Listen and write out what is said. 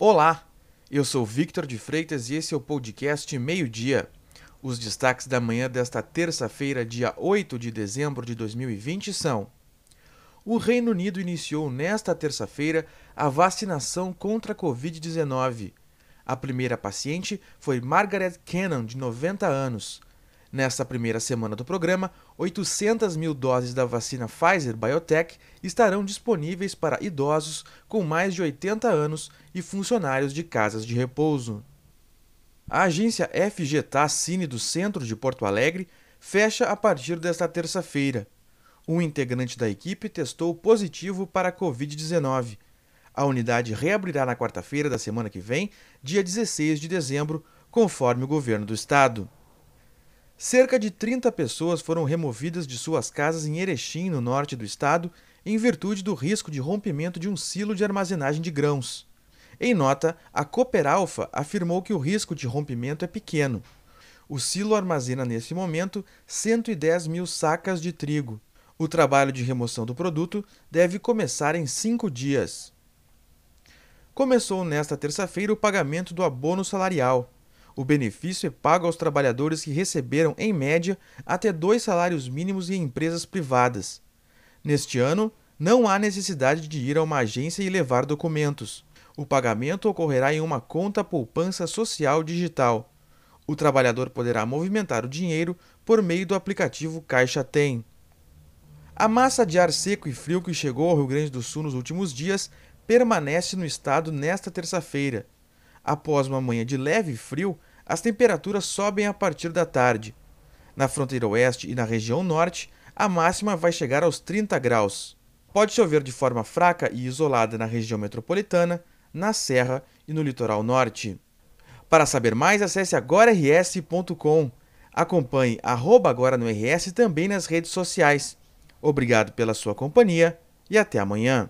Olá, eu sou Victor de Freitas e esse é o podcast Meio Dia. Os destaques da manhã desta terça-feira, dia 8 de dezembro de 2020 são: O Reino Unido iniciou nesta terça-feira a vacinação contra a Covid-19. A primeira paciente foi Margaret Cannon, de 90 anos. Nesta primeira semana do programa, 800 mil doses da vacina Pfizer BioTech estarão disponíveis para idosos com mais de 80 anos e funcionários de casas de repouso. A agência FGTA Cine do centro de Porto Alegre fecha a partir desta terça-feira. Um integrante da equipe testou positivo para a Covid-19. A unidade reabrirá na quarta-feira da semana que vem, dia 16 de dezembro, conforme o governo do estado. Cerca de 30 pessoas foram removidas de suas casas em Erechim, no norte do estado, em virtude do risco de rompimento de um silo de armazenagem de grãos. Em nota, a Cooperalfa afirmou que o risco de rompimento é pequeno. O silo armazena nesse momento 110 mil sacas de trigo. O trabalho de remoção do produto deve começar em cinco dias. Começou nesta terça-feira o pagamento do abono salarial. O benefício é pago aos trabalhadores que receberam, em média, até dois salários mínimos em empresas privadas. Neste ano, não há necessidade de ir a uma agência e levar documentos. O pagamento ocorrerá em uma conta poupança social digital. O trabalhador poderá movimentar o dinheiro por meio do aplicativo Caixa Tem. A massa de ar seco e frio que chegou ao Rio Grande do Sul nos últimos dias permanece no estado nesta terça-feira. Após uma manhã de leve frio, as temperaturas sobem a partir da tarde. Na fronteira oeste e na região norte, a máxima vai chegar aos 30 graus. Pode chover de forma fraca e isolada na região metropolitana, na Serra e no litoral norte. Para saber mais, acesse agora.rs.com. Acompanhe arroba agora no RS também nas redes sociais. Obrigado pela sua companhia e até amanhã.